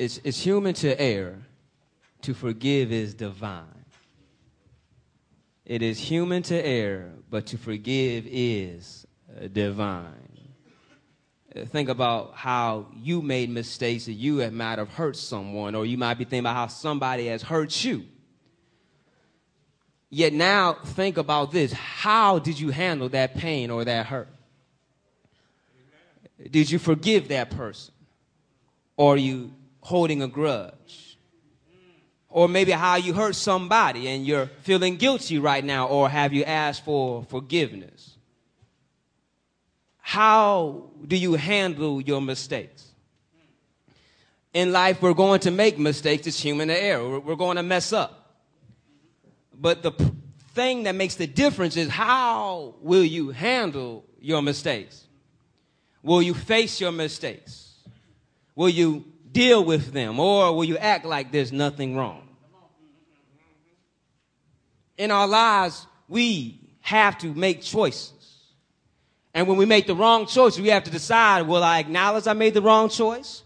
it's, it's human to err, to forgive is divine. It is human to err, but to forgive is divine. Think about how you made mistakes that you might have hurt someone, or you might be thinking about how somebody has hurt you. Yet now, think about this. How did you handle that pain or that hurt? Did you forgive that person? Or you holding a grudge? Or maybe how you hurt somebody and you're feeling guilty right now, or have you asked for forgiveness? How do you handle your mistakes? In life, we're going to make mistakes. It's human error. We're- going to mess up. But the thing that makes the difference is how will you handle your mistakes? Will you face your mistakes? Will you deal with them? Or will you act like there's nothing wrong? In our lives, we have to make choices. And when we make the wrong choice, we have to decide will I acknowledge I made the wrong choice?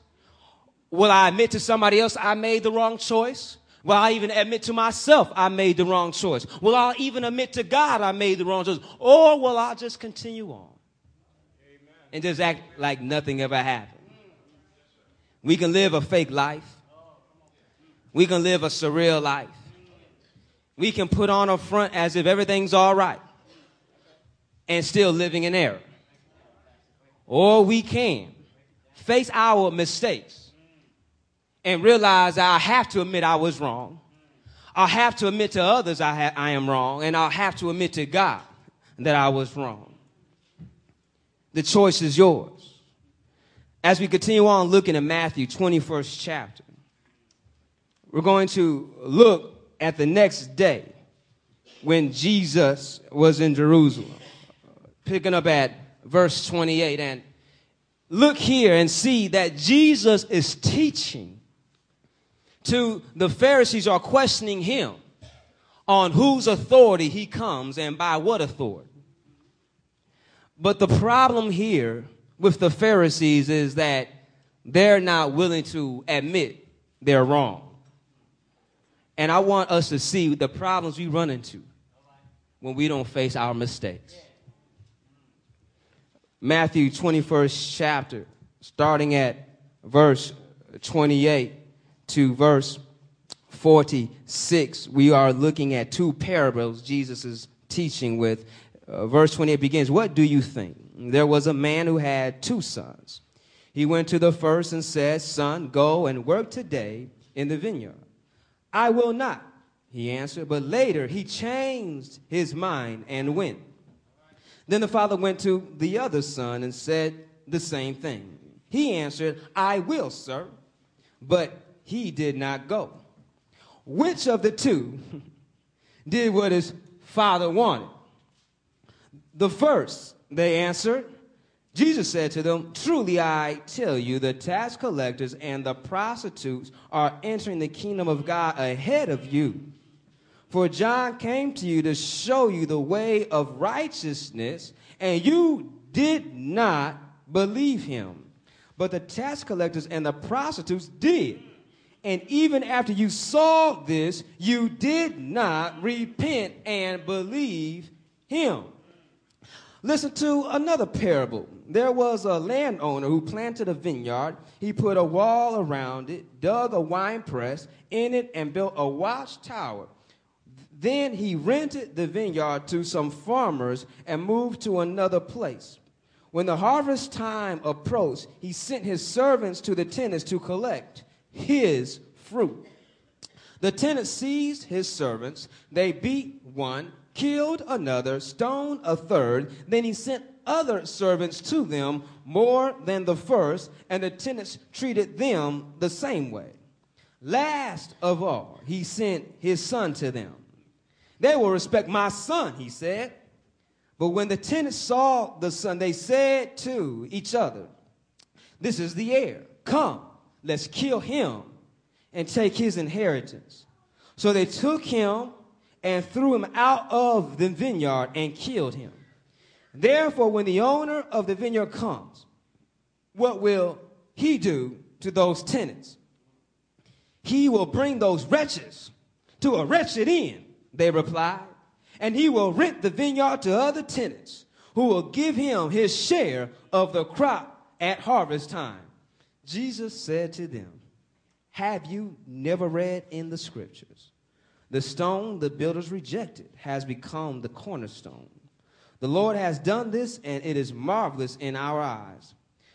Will I admit to somebody else I made the wrong choice? Will I even admit to myself I made the wrong choice? Will I even admit to God I made the wrong choice? Or will I just continue on and just act like nothing ever happened? We can live a fake life. We can live a surreal life. We can put on a front as if everything's all right and still living in error. Or we can face our mistakes and realize I have to admit I was wrong. I have to admit to others I, ha- I am wrong, and I'll have to admit to God that I was wrong. The choice is yours. As we continue on looking at Matthew 21st chapter, we're going to look at the next day when Jesus was in Jerusalem, picking up at verse 28. And look here and see that Jesus is teaching to the Pharisees are questioning him on whose authority he comes and by what authority. But the problem here with the Pharisees is that they're not willing to admit they're wrong. And I want us to see the problems we run into when we don't face our mistakes. Matthew 21st chapter, starting at verse 28 to verse 46, we are looking at two parables Jesus is teaching with. Uh, verse 28 begins, What do you think? There was a man who had two sons. He went to the first and said, Son, go and work today in the vineyard. I will not, he answered. But later he changed his mind and went. Then the father went to the other son and said the same thing. He answered, I will, sir. But he did not go. Which of the two did what his father wanted? The first, they answered. Jesus said to them, Truly I tell you, the tax collectors and the prostitutes are entering the kingdom of God ahead of you. For John came to you to show you the way of righteousness, and you did not believe him. But the tax collectors and the prostitutes did. And even after you saw this, you did not repent and believe him. Listen to another parable. There was a landowner who planted a vineyard. He put a wall around it, dug a wine press in it, and built a watchtower. Then he rented the vineyard to some farmers and moved to another place. When the harvest time approached, he sent his servants to the tenants to collect his fruit. The tenants seized his servants. They beat one, killed another, stoned a third. Then he sent other servants to them, more than the first, and the tenants treated them the same way. Last of all, he sent his son to them. They will respect my son, he said. But when the tenants saw the son, they said to each other, This is the heir. Come, let's kill him and take his inheritance. So they took him and threw him out of the vineyard and killed him. Therefore, when the owner of the vineyard comes, what will he do to those tenants? He will bring those wretches to a wretched end, they replied, and he will rent the vineyard to other tenants who will give him his share of the crop at harvest time. Jesus said to them, Have you never read in the scriptures? The stone the builders rejected has become the cornerstone. The Lord has done this, and it is marvelous in our eyes.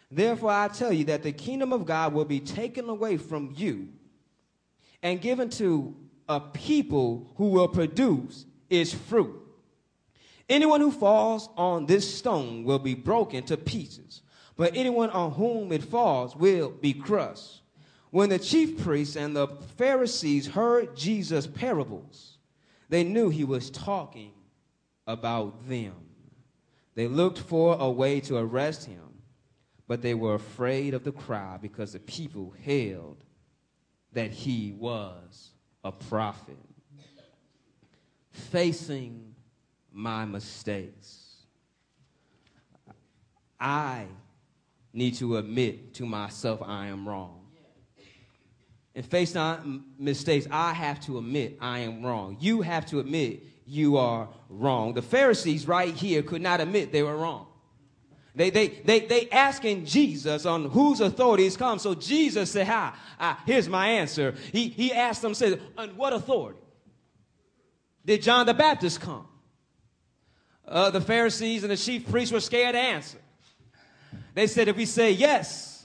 Therefore, I tell you that the kingdom of God will be taken away from you and given to a people who will produce its fruit. Anyone who falls on this stone will be broken to pieces, but anyone on whom it falls will be crushed. When the chief priests and the Pharisees heard Jesus' parables, they knew he was talking about them. They looked for a way to arrest him, but they were afraid of the crowd because the people held that he was a prophet. Facing my mistakes, I need to admit to myself I am wrong. And facing mistakes, I have to admit I am wrong. You have to admit you are wrong. The Pharisees right here could not admit they were wrong. They, they, they, they asking Jesus on whose authority has come. So Jesus said, "Hi, ah, here's my answer. He, he asked them, said, on what authority did John the Baptist come? Uh, the Pharisees and the chief priests were scared to answer. They said, if we say yes,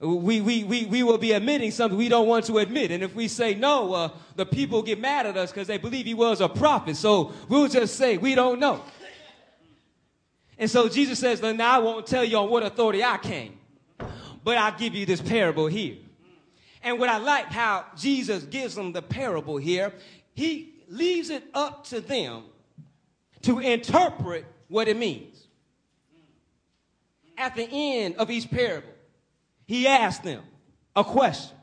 we, we, we, we will be admitting something we don't want to admit. And if we say no, uh, the people get mad at us because they believe he was a prophet. So we'll just say we don't know. And so Jesus says, then I won't tell you on what authority I came, but I'll give you this parable here. And what I like how Jesus gives them the parable here, he leaves it up to them to interpret what it means. At the end of each parable, he asked them a question.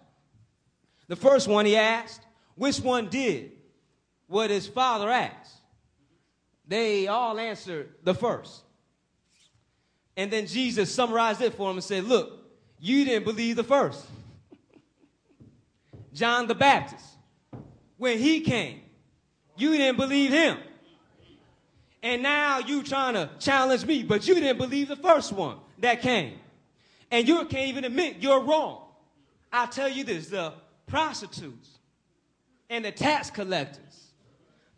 The first one he asked, which one did what his father asked? They all answered the first. And then Jesus summarized it for him and said, Look, you didn't believe the first. John the Baptist, when he came, you didn't believe him. And now you're trying to challenge me, but you didn't believe the first one that came. And you can't even admit you're wrong. i tell you this the prostitutes and the tax collectors,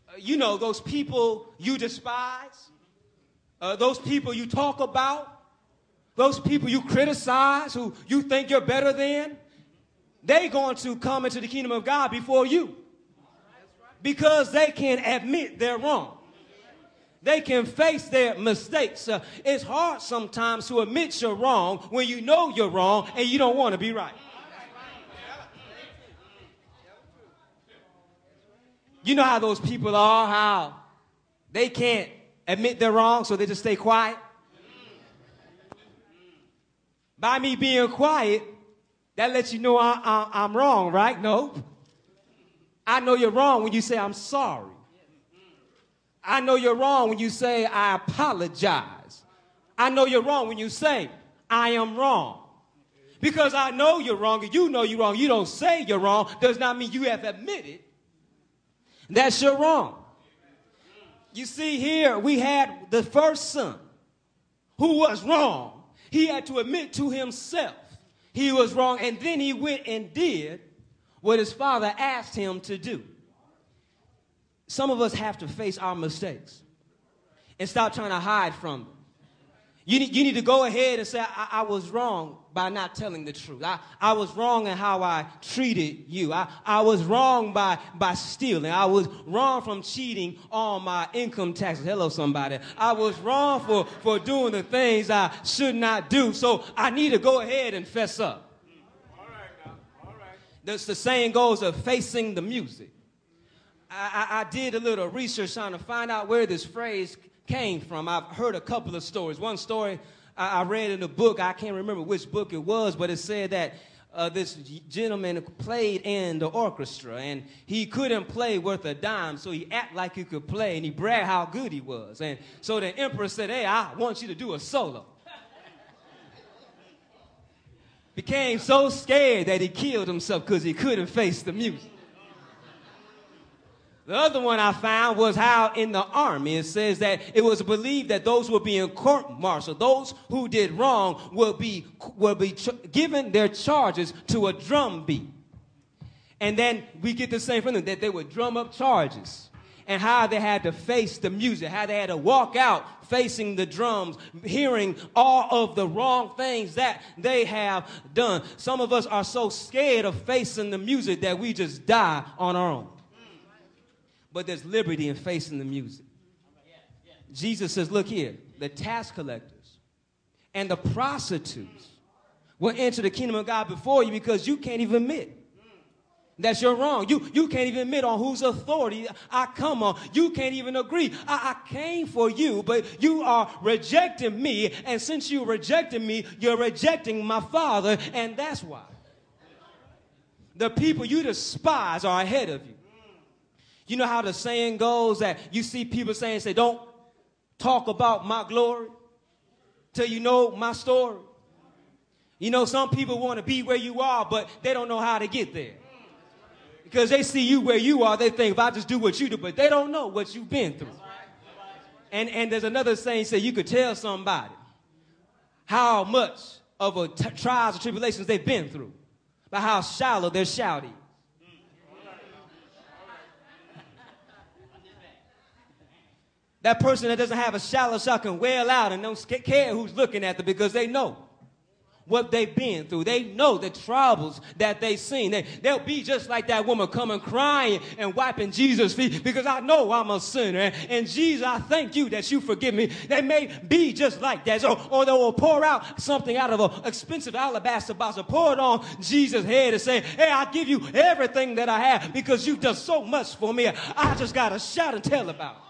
uh, you know, those people you despise, uh, those people you talk about, those people you criticize, who you think you're better than, they're going to come into the kingdom of God before you because they can admit they're wrong. They can face their mistakes. Uh, it's hard sometimes to admit you're wrong when you know you're wrong and you don't want to be right. You know how those people are, how they can't admit they're wrong, so they just stay quiet. By me being quiet, that lets you know I, am wrong, right? No. I know you're wrong when you say I'm sorry. I know you're wrong when you say I apologize. I know you're wrong when you say I am wrong. Because I know you're wrong and you know you're wrong. You don't say you're wrong does not mean you have admitted that you're wrong. You see, here we had the first son who was wrong. He had to admit to himself he was wrong, and then he went and did what his father asked him to do. Some of us have to face our mistakes and stop trying to hide from them. You need, you need to go ahead and say, I, I was wrong by not telling the truth. I, I was wrong in how I treated you. I, I was wrong by, by stealing. I was wrong from cheating on my income taxes. Hello, somebody. I was wrong for, for doing the things I should not do. So I need to go ahead and fess up. All right, now. All right. That's the saying goes of facing the music. I, I, did a little research trying to find out where this phrase came from. I've heard a couple of stories. One story I, I read in a book, I can't remember which book it was, but it said that uh, this gentleman played in the orchestra and he couldn't play worth a dime, so he acted like he could play and he bragged how good he was. And so the emperor said, Hey, I want you to do a solo. became so scared that he killed himself because he couldn't face the music. The other one I found was how in the army it says that it was believed that those were being court-martialed, those who did wrong, will be, will be ch- given their charges to a drum beat. And then we get the same from them that they would drum up charges and how they had to face the music, how they had to walk out facing the drums, hearing all of the wrong things that they have done. Some of us are so scared of facing the music that we just die on our own but there's liberty in facing the music. Jesus says, Look here, the tax collectors and the prostitutes will enter the kingdom of God before you because you can't even admit that you're wrong. You, you can't even admit on whose authority I come on. You can't even agree. I, I came for you, but you are rejecting me. And since you rejected me, you're rejecting my Father, and that's why. The people you despise are ahead of you. You know how the saying goes that you see people saying, say, don't talk about my glory till you know my story. You know, some people want to be where you are, but they don't know how to get there. Because they see you where you are, they think, if I just do what you do, but they don't know what you've been through. And, and there's another saying, say, you could tell somebody how much of a t- trials and tribulations they've been through, by how shallow their shouting. That person that doesn't have a shallow shot can wail out and don't care who's looking at them because they know what they've been through. They know the troubles that they've seen. They, they'll be just like that woman coming crying and wiping Jesus' feet because I know I'm a sinner. And, and Jesus, I thank you that you forgive me. They may be just like that. So, or they will pour out something out of an expensive alabaster box and pour it on Jesus' head and say, Hey, I give you everything that I have because you've done so much for me. I just got to shout and tell about it.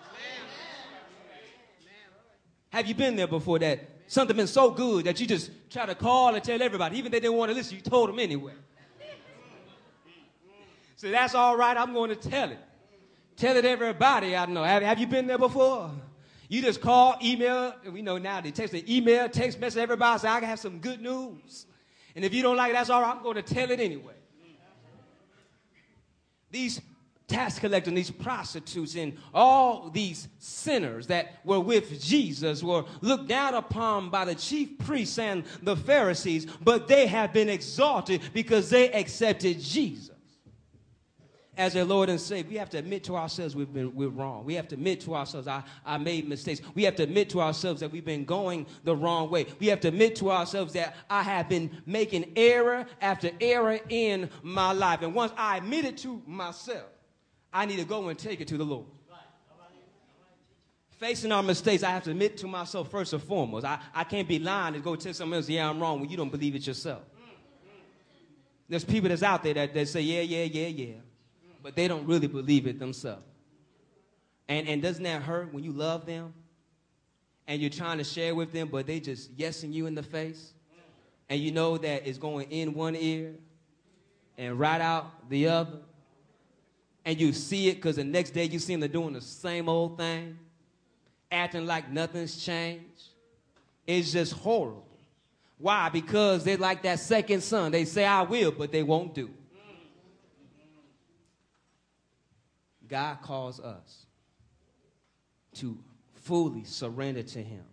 Have you been there before that something been so good that you just try to call and tell everybody, even if they didn't want to listen, you told them anyway? So that's all right, I'm going to tell it. Tell it everybody I know. Have, have you been there before? You just call, email, we know now they text the email, text message everybody, say, I have some good news. And if you don't like it, that's all right, I'm going to tell it anyway. These tax collectors and these prostitutes and all these sinners that were with Jesus were looked down upon by the chief priests and the Pharisees, but they have been exalted because they accepted Jesus as their Lord and Savior. We have to admit to ourselves we've been we're wrong. We have to admit to ourselves I, I made mistakes. We have to admit to ourselves that we've been going the wrong way. We have to admit to ourselves that I have been making error after error in my life. And once I admit it to myself, I need to go and take it to the Lord. Facing our mistakes, I have to admit to myself first and foremost. I, I can't be lying and go tell someone else, yeah, I'm wrong when you don't believe it yourself. There's people that's out there that, that say, yeah, yeah, yeah, yeah, but they don't really believe it themselves. And, and doesn't that hurt when you love them and you're trying to share with them, but they just yesing you in the face? And you know that it's going in one ear and right out the other? And you see it because the next day you see them doing the same old thing, acting like nothing's changed. It's just horrible. Why? Because they're like that second son. They say, I will, but they won't do. God calls us to fully surrender to Him.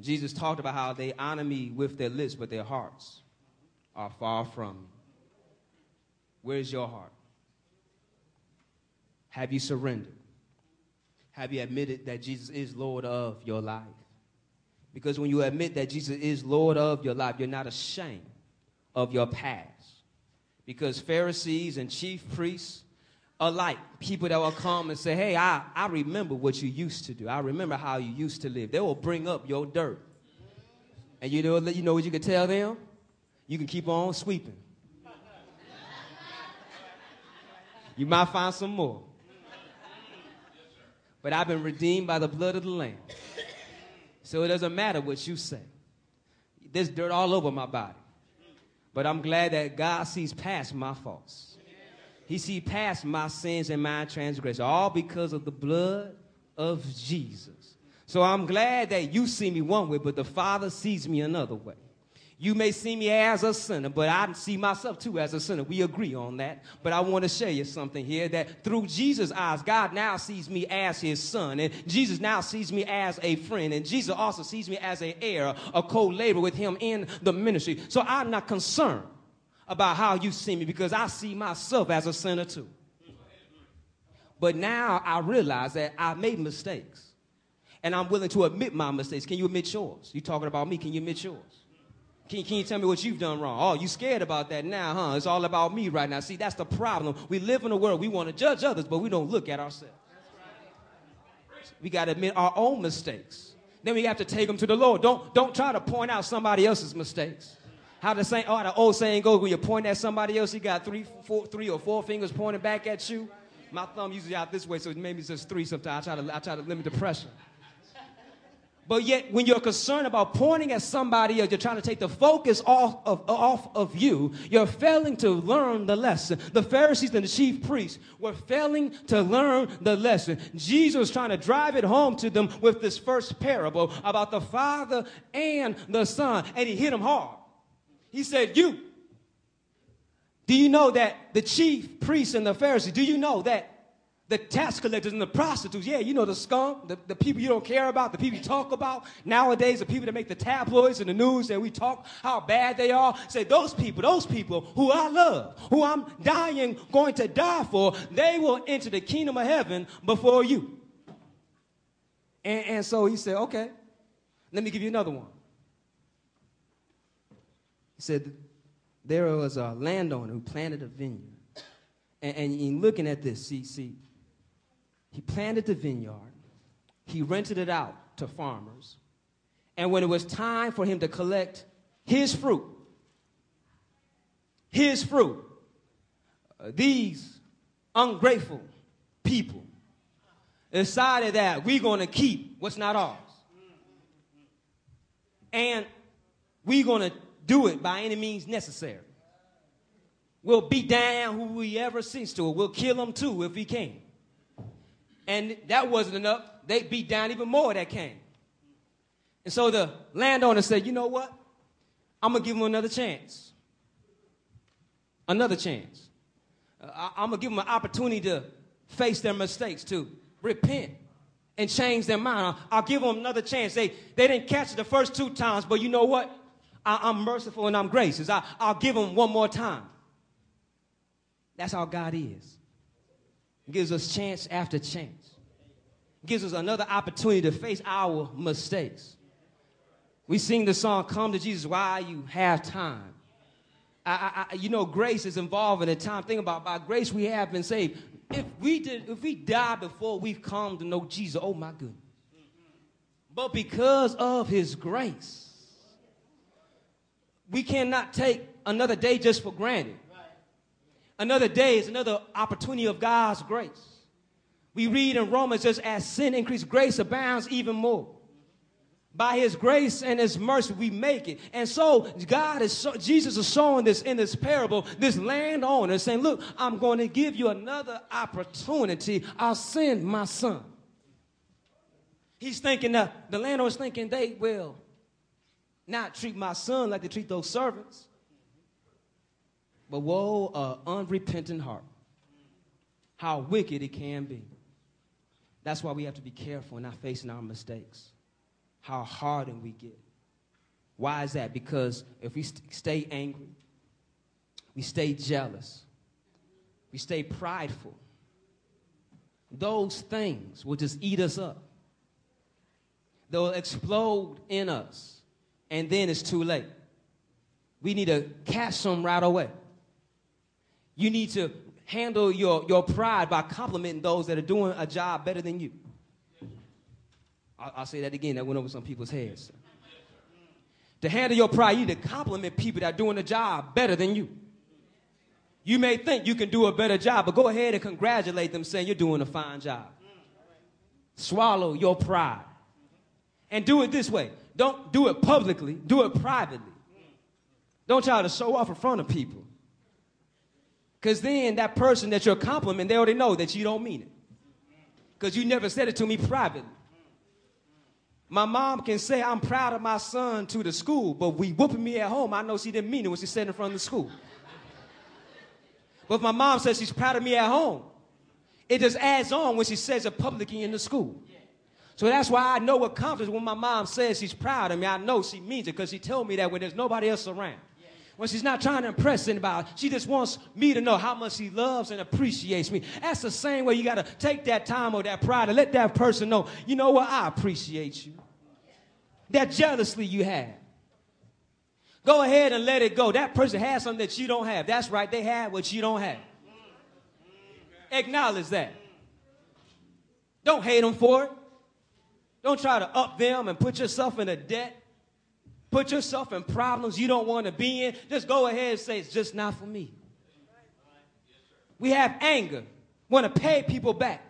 Jesus talked about how they honor me with their lips, but their hearts are far from me. Where's your heart? Have you surrendered? Have you admitted that Jesus is Lord of your life? Because when you admit that Jesus is Lord of your life, you're not ashamed of your past. Because Pharisees and chief priests alike, people that will come and say, Hey, I, I remember what you used to do. I remember how you used to live. They will bring up your dirt. And you know, you know what you can tell them? You can keep on sweeping. You might find some more but I've been redeemed by the blood of the Lamb. So it doesn't matter what you say. There's dirt all over my body. But I'm glad that God sees past my faults. He sees past my sins and my transgressions, all because of the blood of Jesus. So I'm glad that you see me one way, but the Father sees me another way. You may see me as a sinner, but I see myself too as a sinner. We agree on that. But I want to show you something here that through Jesus' eyes, God now sees me as his son. And Jesus now sees me as a friend. And Jesus also sees me as an heir, a co laborer with him in the ministry. So I'm not concerned about how you see me because I see myself as a sinner too. But now I realize that I made mistakes. And I'm willing to admit my mistakes. Can you admit yours? You talking about me? Can you admit yours? Can, can you tell me what you've done wrong? Oh, you scared about that now, huh? It's all about me right now. See, that's the problem. We live in a world, we want to judge others, but we don't look at ourselves. We got to admit our own mistakes. Then we have to take them to the Lord. Don't, don't try to point out somebody else's mistakes. How the saying, oh, the old saying goes, when you point at somebody else, you got three, four, three or four fingers pointing back at you. My thumb usually out this way, so maybe it's just three sometimes. I try to, I try to limit the pressure. But yet, when you're concerned about pointing at somebody else, you're trying to take the focus off of, off of you, you're failing to learn the lesson. The Pharisees and the chief priests were failing to learn the lesson. Jesus was trying to drive it home to them with this first parable about the Father and the Son, and he hit them hard. He said, You, do you know that the chief priests and the Pharisees, do you know that the tax collectors and the prostitutes, yeah, you know the scum, the, the people you don't care about, the people you talk about nowadays, the people that make the tabloids and the news and we talk how bad they are. Say, those people, those people who I love, who I'm dying, going to die for, they will enter the kingdom of heaven before you. And, and so he said, okay, let me give you another one. He said, there was a landowner who planted a vineyard. And, and in looking at this, see, see, he planted the vineyard, he rented it out to farmers. And when it was time for him to collect his fruit, his fruit, uh, these ungrateful people decided that we're going to keep what's not ours. And we're going to do it by any means necessary. We'll beat down who we ever sees to it. We'll kill them too if we can. And that wasn't enough. They beat down even more that came. And so the landowner said, you know what? I'm going to give them another chance. Another chance. Uh, I- am going to give them an opportunity to face their mistakes, to repent and change their mind. I'll, I'll give them another chance. They, they didn't catch it the first two times, but you know what? I, am merciful and I'm gracious. I, I'll give them one more time. That's how God is gives us chance after chance, gives us another opportunity to face our mistakes. We sing the song, Come to Jesus while you have time. I, I, you know, grace is involved in the time. Think about by grace we have been saved. If we did, if we die before we've come to know Jesus, oh my goodness. But because of his grace, we cannot take another day just for granted. Another day is another opportunity of God's grace. We read in Romans just as sin increased, grace abounds even more. By his grace and his mercy, we make it. And so God is, so, Jesus is showing this in this parable, this landowner saying, look, I'm going to give you another opportunity. I'll send my son. He's thinking that the landowner's thinking they will not treat my son like they treat those servants. But woe, a unrepentant heart. How wicked it can be. That's why we have to be careful in not facing our mistakes. How hardened we get. Why is that? Because if we st- stay angry, we stay jealous, we stay prideful, those things will just eat us up. They'll explode in us, and then it's too late. We need to catch them right away. You need to handle your, your pride by complimenting those that are doing a job better than you. I'll, I'll say that again. That went over some people's heads. To handle your pride, you need to compliment people that are doing a job better than you. You may think you can do a better job, but go ahead and congratulate them saying you're doing a fine job. Swallow your pride. And do it this way. Don't do it publicly, do it privately. Don't try to show off in front of people. Because then that person that you're complimenting, they already know that you don't mean it. Because you never said it to me privately. My mom can say, I'm proud of my son to the school, but we whooping me at home. I know she didn't mean it when she said in front of the school. But if my mom says she's proud of me at home, it just adds on when she says it publicly in the school. So that's why I know what confidence when my mom says she's proud of me, I know she means it because she told me that when there's nobody else around. When she's not trying to impress anybody, she just wants me to know how much she loves and appreciates me. That's the same way you got to take that time or that pride and let that person know, you know what, I appreciate you. That jealousy you have. Go ahead and let it go. That person has something that you don't have. That's right, they have what you don't have. Acknowledge that. Don't hate them for it. Don't try to up them and put yourself in a debt. Put yourself in problems you don't want to be in. Just go ahead and say, it's just not for me. We have anger, want to pay people back.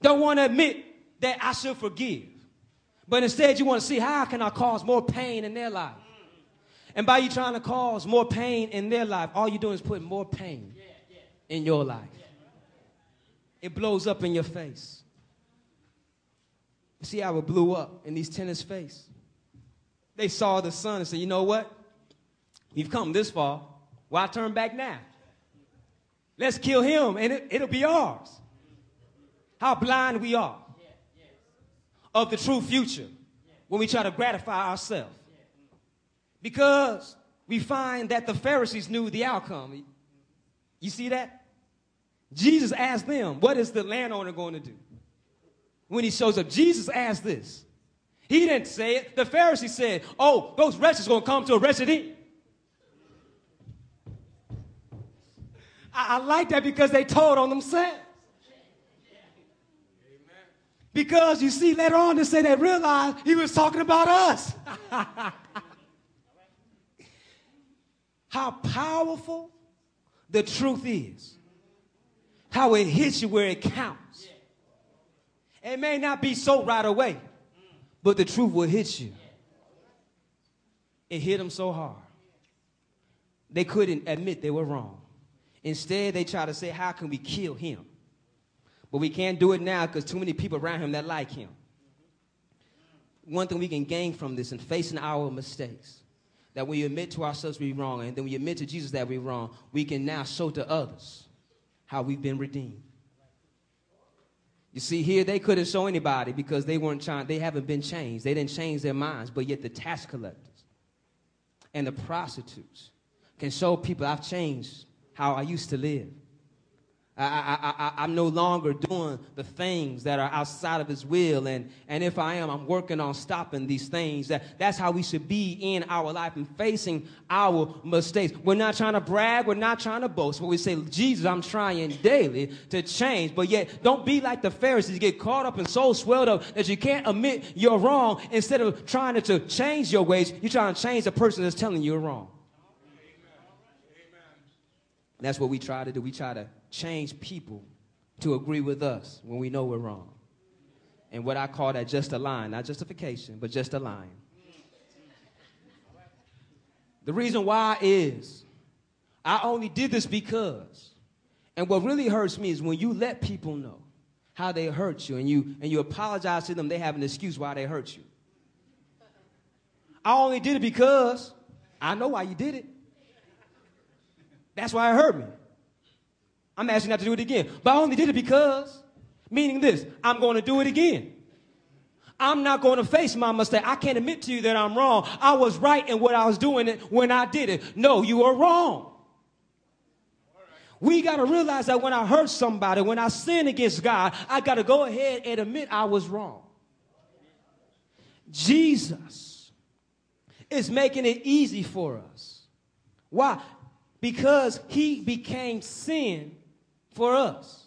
Don't want to admit that I should forgive. But instead, you want to see how can I cause more pain in their life? And by you trying to cause more pain in their life, all you're doing is putting more pain in your life. It blows up in your face. See how it blew up in these tenants' face? They saw the son and said, You know what? We've come this far. Why turn back now? Let's kill him and it, it'll be ours. How blind we are of the true future when we try to gratify ourselves. Because we find that the Pharisees knew the outcome. You see that? Jesus asked them, What is the landowner going to do? When he shows up, Jesus asked this. He didn't say it. The Pharisee said, Oh, those wretches going to come to arrest him. I, I like that because they told on themselves. Because you see, later on, they say they realized he was talking about us. How powerful the truth is. How it hits you where it counts. It may not be so right away, but the truth will hit you. It hit them so hard. They couldn't admit they were wrong. Instead, they try to say, How can we kill him? But we can't do it now because too many people around him that like him. One thing we can gain from this in facing our mistakes, that we admit to ourselves we're wrong, and then we admit to Jesus that we're wrong, we can now show to others how we've been redeemed. You see, here they couldn't show anybody because they weren't trying, they haven't been changed. They didn't change their minds, but yet the tax collectors and the prostitutes can show people I've changed how I used to live. I, I, I, am no longer doing the things that are outside of his will. And, and if I am, I'm working on stopping these things. That, that's how we should be in our life and facing our mistakes. We're not trying to brag. We're not trying to boast. But we say, Jesus, I'm trying daily to change. But yet, don't be like the Pharisees. Get caught up and so swelled up that you can't admit you're wrong. Instead of trying to change your ways, you're trying to change the person that's telling you you're wrong. That's what we try to do. We try to change people to agree with us when we know we're wrong. And what I call that just a line, not justification, but just a line. The reason why is I only did this because. And what really hurts me is when you let people know how they hurt you and you and you apologize to them, they have an excuse why they hurt you. I only did it because I know why you did it. That's why it hurt me. I'm asking not to do it again. But I only did it because, meaning this, I'm going to do it again. I'm not going to face my mistake. I can't admit to you that I'm wrong. I was right in what I was doing when I did it. No, you are wrong. We got to realize that when I hurt somebody, when I sin against God, I got to go ahead and admit I was wrong. Jesus is making it easy for us. Why? Because he became sin for us.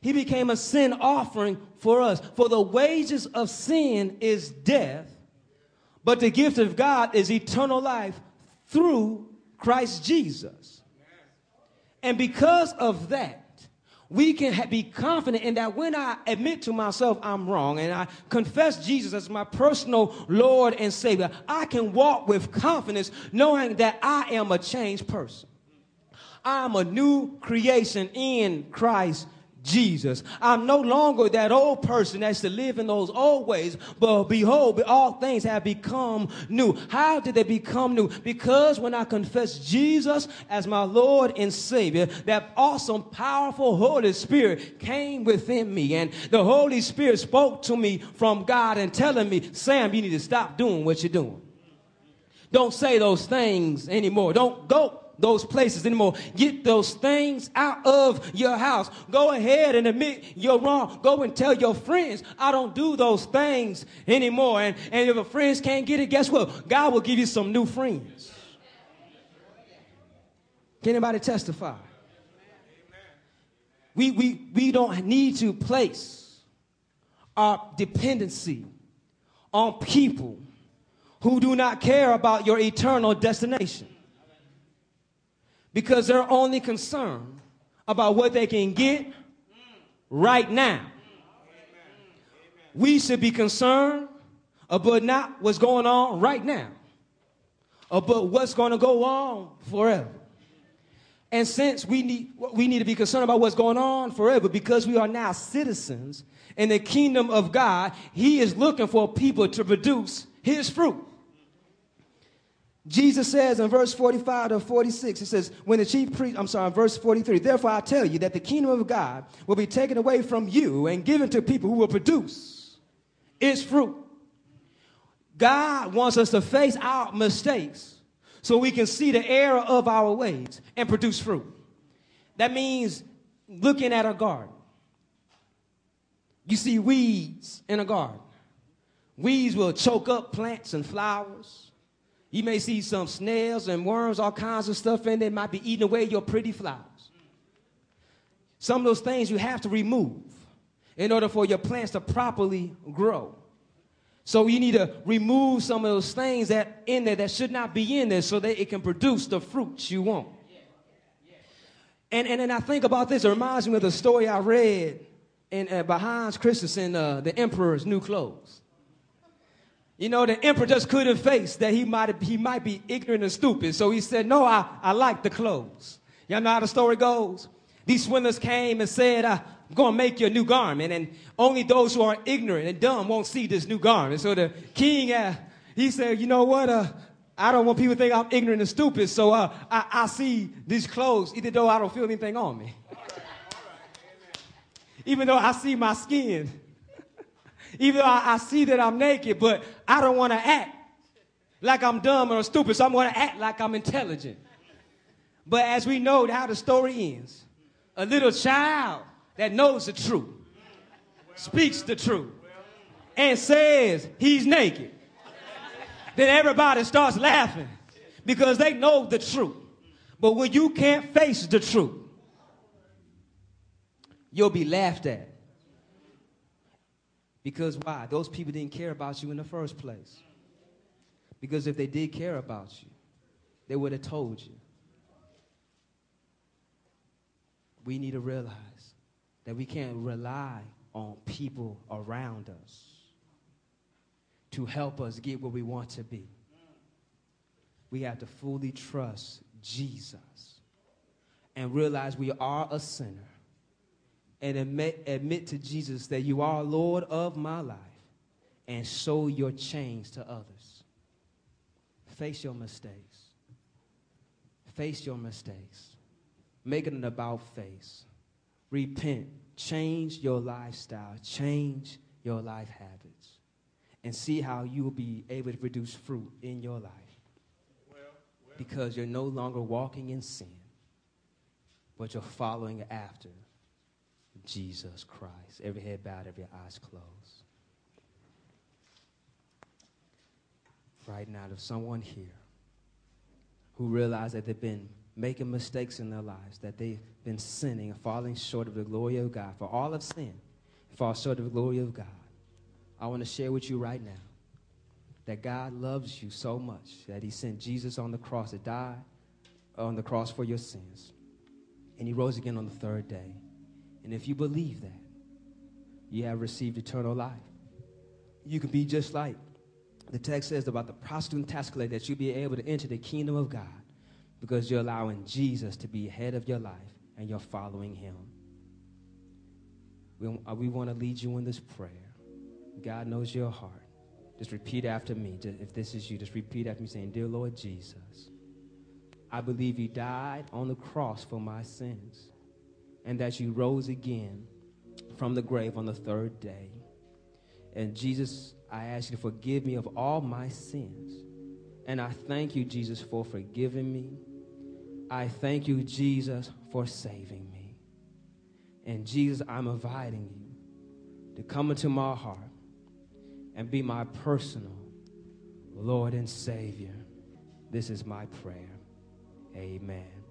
He became a sin offering for us. For the wages of sin is death, but the gift of God is eternal life through Christ Jesus. And because of that, we can ha- be confident in that when I admit to myself I'm wrong and I confess Jesus as my personal Lord and Savior, I can walk with confidence knowing that I am a changed person. I'm a new creation in Christ Jesus. I'm no longer that old person that's to live in those old ways, but behold, all things have become new. How did they become new? Because when I confess Jesus as my Lord and Savior, that awesome, powerful Holy Spirit came within me, and the Holy Spirit spoke to me from God and telling me, Sam, you need to stop doing what you're doing. Don't say those things anymore. Don't go those places anymore. Get those things out of your house. Go ahead and admit you're wrong. Go and tell your friends, I don't do those things anymore. And, and if your friends can't get it, guess what? God will give you some new friends. Can anybody testify? We, we, we don't need to place our dependency on people who do not care about your eternal destination because they're only concerned about what they can get right now. We should be concerned about not what's going on right now, about what's going to go on forever. And since we need, we need to be concerned about what's going on forever because we are now citizens in the kingdom of God, He is looking for people to produce His fruit. Jesus says in verse 45 to 46, he says, when the chief priest, I'm sorry, verse 43, therefore I tell you that the kingdom of God will be taken away from you and given to people who will produce its fruit. God wants us to face our mistakes so we can see the error of our ways and produce fruit. That means looking at a garden. You see weeds in a garden. Weeds will choke up plants and flowers. You may see some snails and worms, all kinds of stuff in there, might be eating away your pretty flowers. Some of those things you have to remove in order for your plants to properly grow. So you need to remove some of those things that in there that should not be in there so that it can produce the fruits you want. And, and, and I think about this, it reminds me of the story I read in, uh, by Hans Christensen, uh, The Emperor's New Clothes. You know, the emperor just couldn't face that he might, he might be ignorant and stupid. So he said, No, I, I like the clothes. Y'all know how the story goes? These swindlers came and said, I'm going to make you a new garment. And only those who are ignorant and dumb won't see this new garment. So the king, uh, he said, You know what? Uh, I don't want people to think I'm ignorant and stupid. So uh, I, I see these clothes, even though I don't feel anything on me. even though I see my skin. Even though I, I see that I'm naked, but I don't want to act like I'm dumb or stupid, so I'm going to act like I'm intelligent. But as we know how the story ends, a little child that knows the truth speaks the truth and says he's naked. then everybody starts laughing because they know the truth. But when you can't face the truth, you'll be laughed at. Because why? Those people didn't care about you in the first place. Because if they did care about you, they would have told you. We need to realize that we can't rely on people around us to help us get where we want to be. We have to fully trust Jesus and realize we are a sinner and admit, admit to Jesus that you are Lord of my life and show your change to others. Face your mistakes. Face your mistakes. Make it an about face. Repent. Change your lifestyle. Change your life habits. And see how you will be able to produce fruit in your life. Well, well. Because you're no longer walking in sin, but you're following after Jesus Christ. Every head bowed, every eyes closed. Right now, there's someone here who realized that they've been making mistakes in their lives, that they've been sinning and falling short of the glory of God. For all of sin, fall short of the glory of God. I want to share with you right now that God loves you so much that he sent Jesus on the cross to die on the cross for your sins. And he rose again on the third day. And if you believe that, you have received eternal life. You can be just like the text says about the prostitute and tax collector, that you'll be able to enter the kingdom of God because you're allowing Jesus to be head of your life and you're following him. we, uh, we want to lead you in this prayer. God knows your heart. Just repeat after me. If this is you, just repeat after me saying, Dear Lord Jesus, I believe you died on the cross for my sins and that you rose again from the grave on the third day. And Jesus, I ask you to forgive me of all my sins. And I thank you, Jesus, for forgiving me. I thank you, Jesus, for saving me. And Jesus, I'm inviting you to come into my heart and be my personal Lord and Savior. This is my prayer. Amen.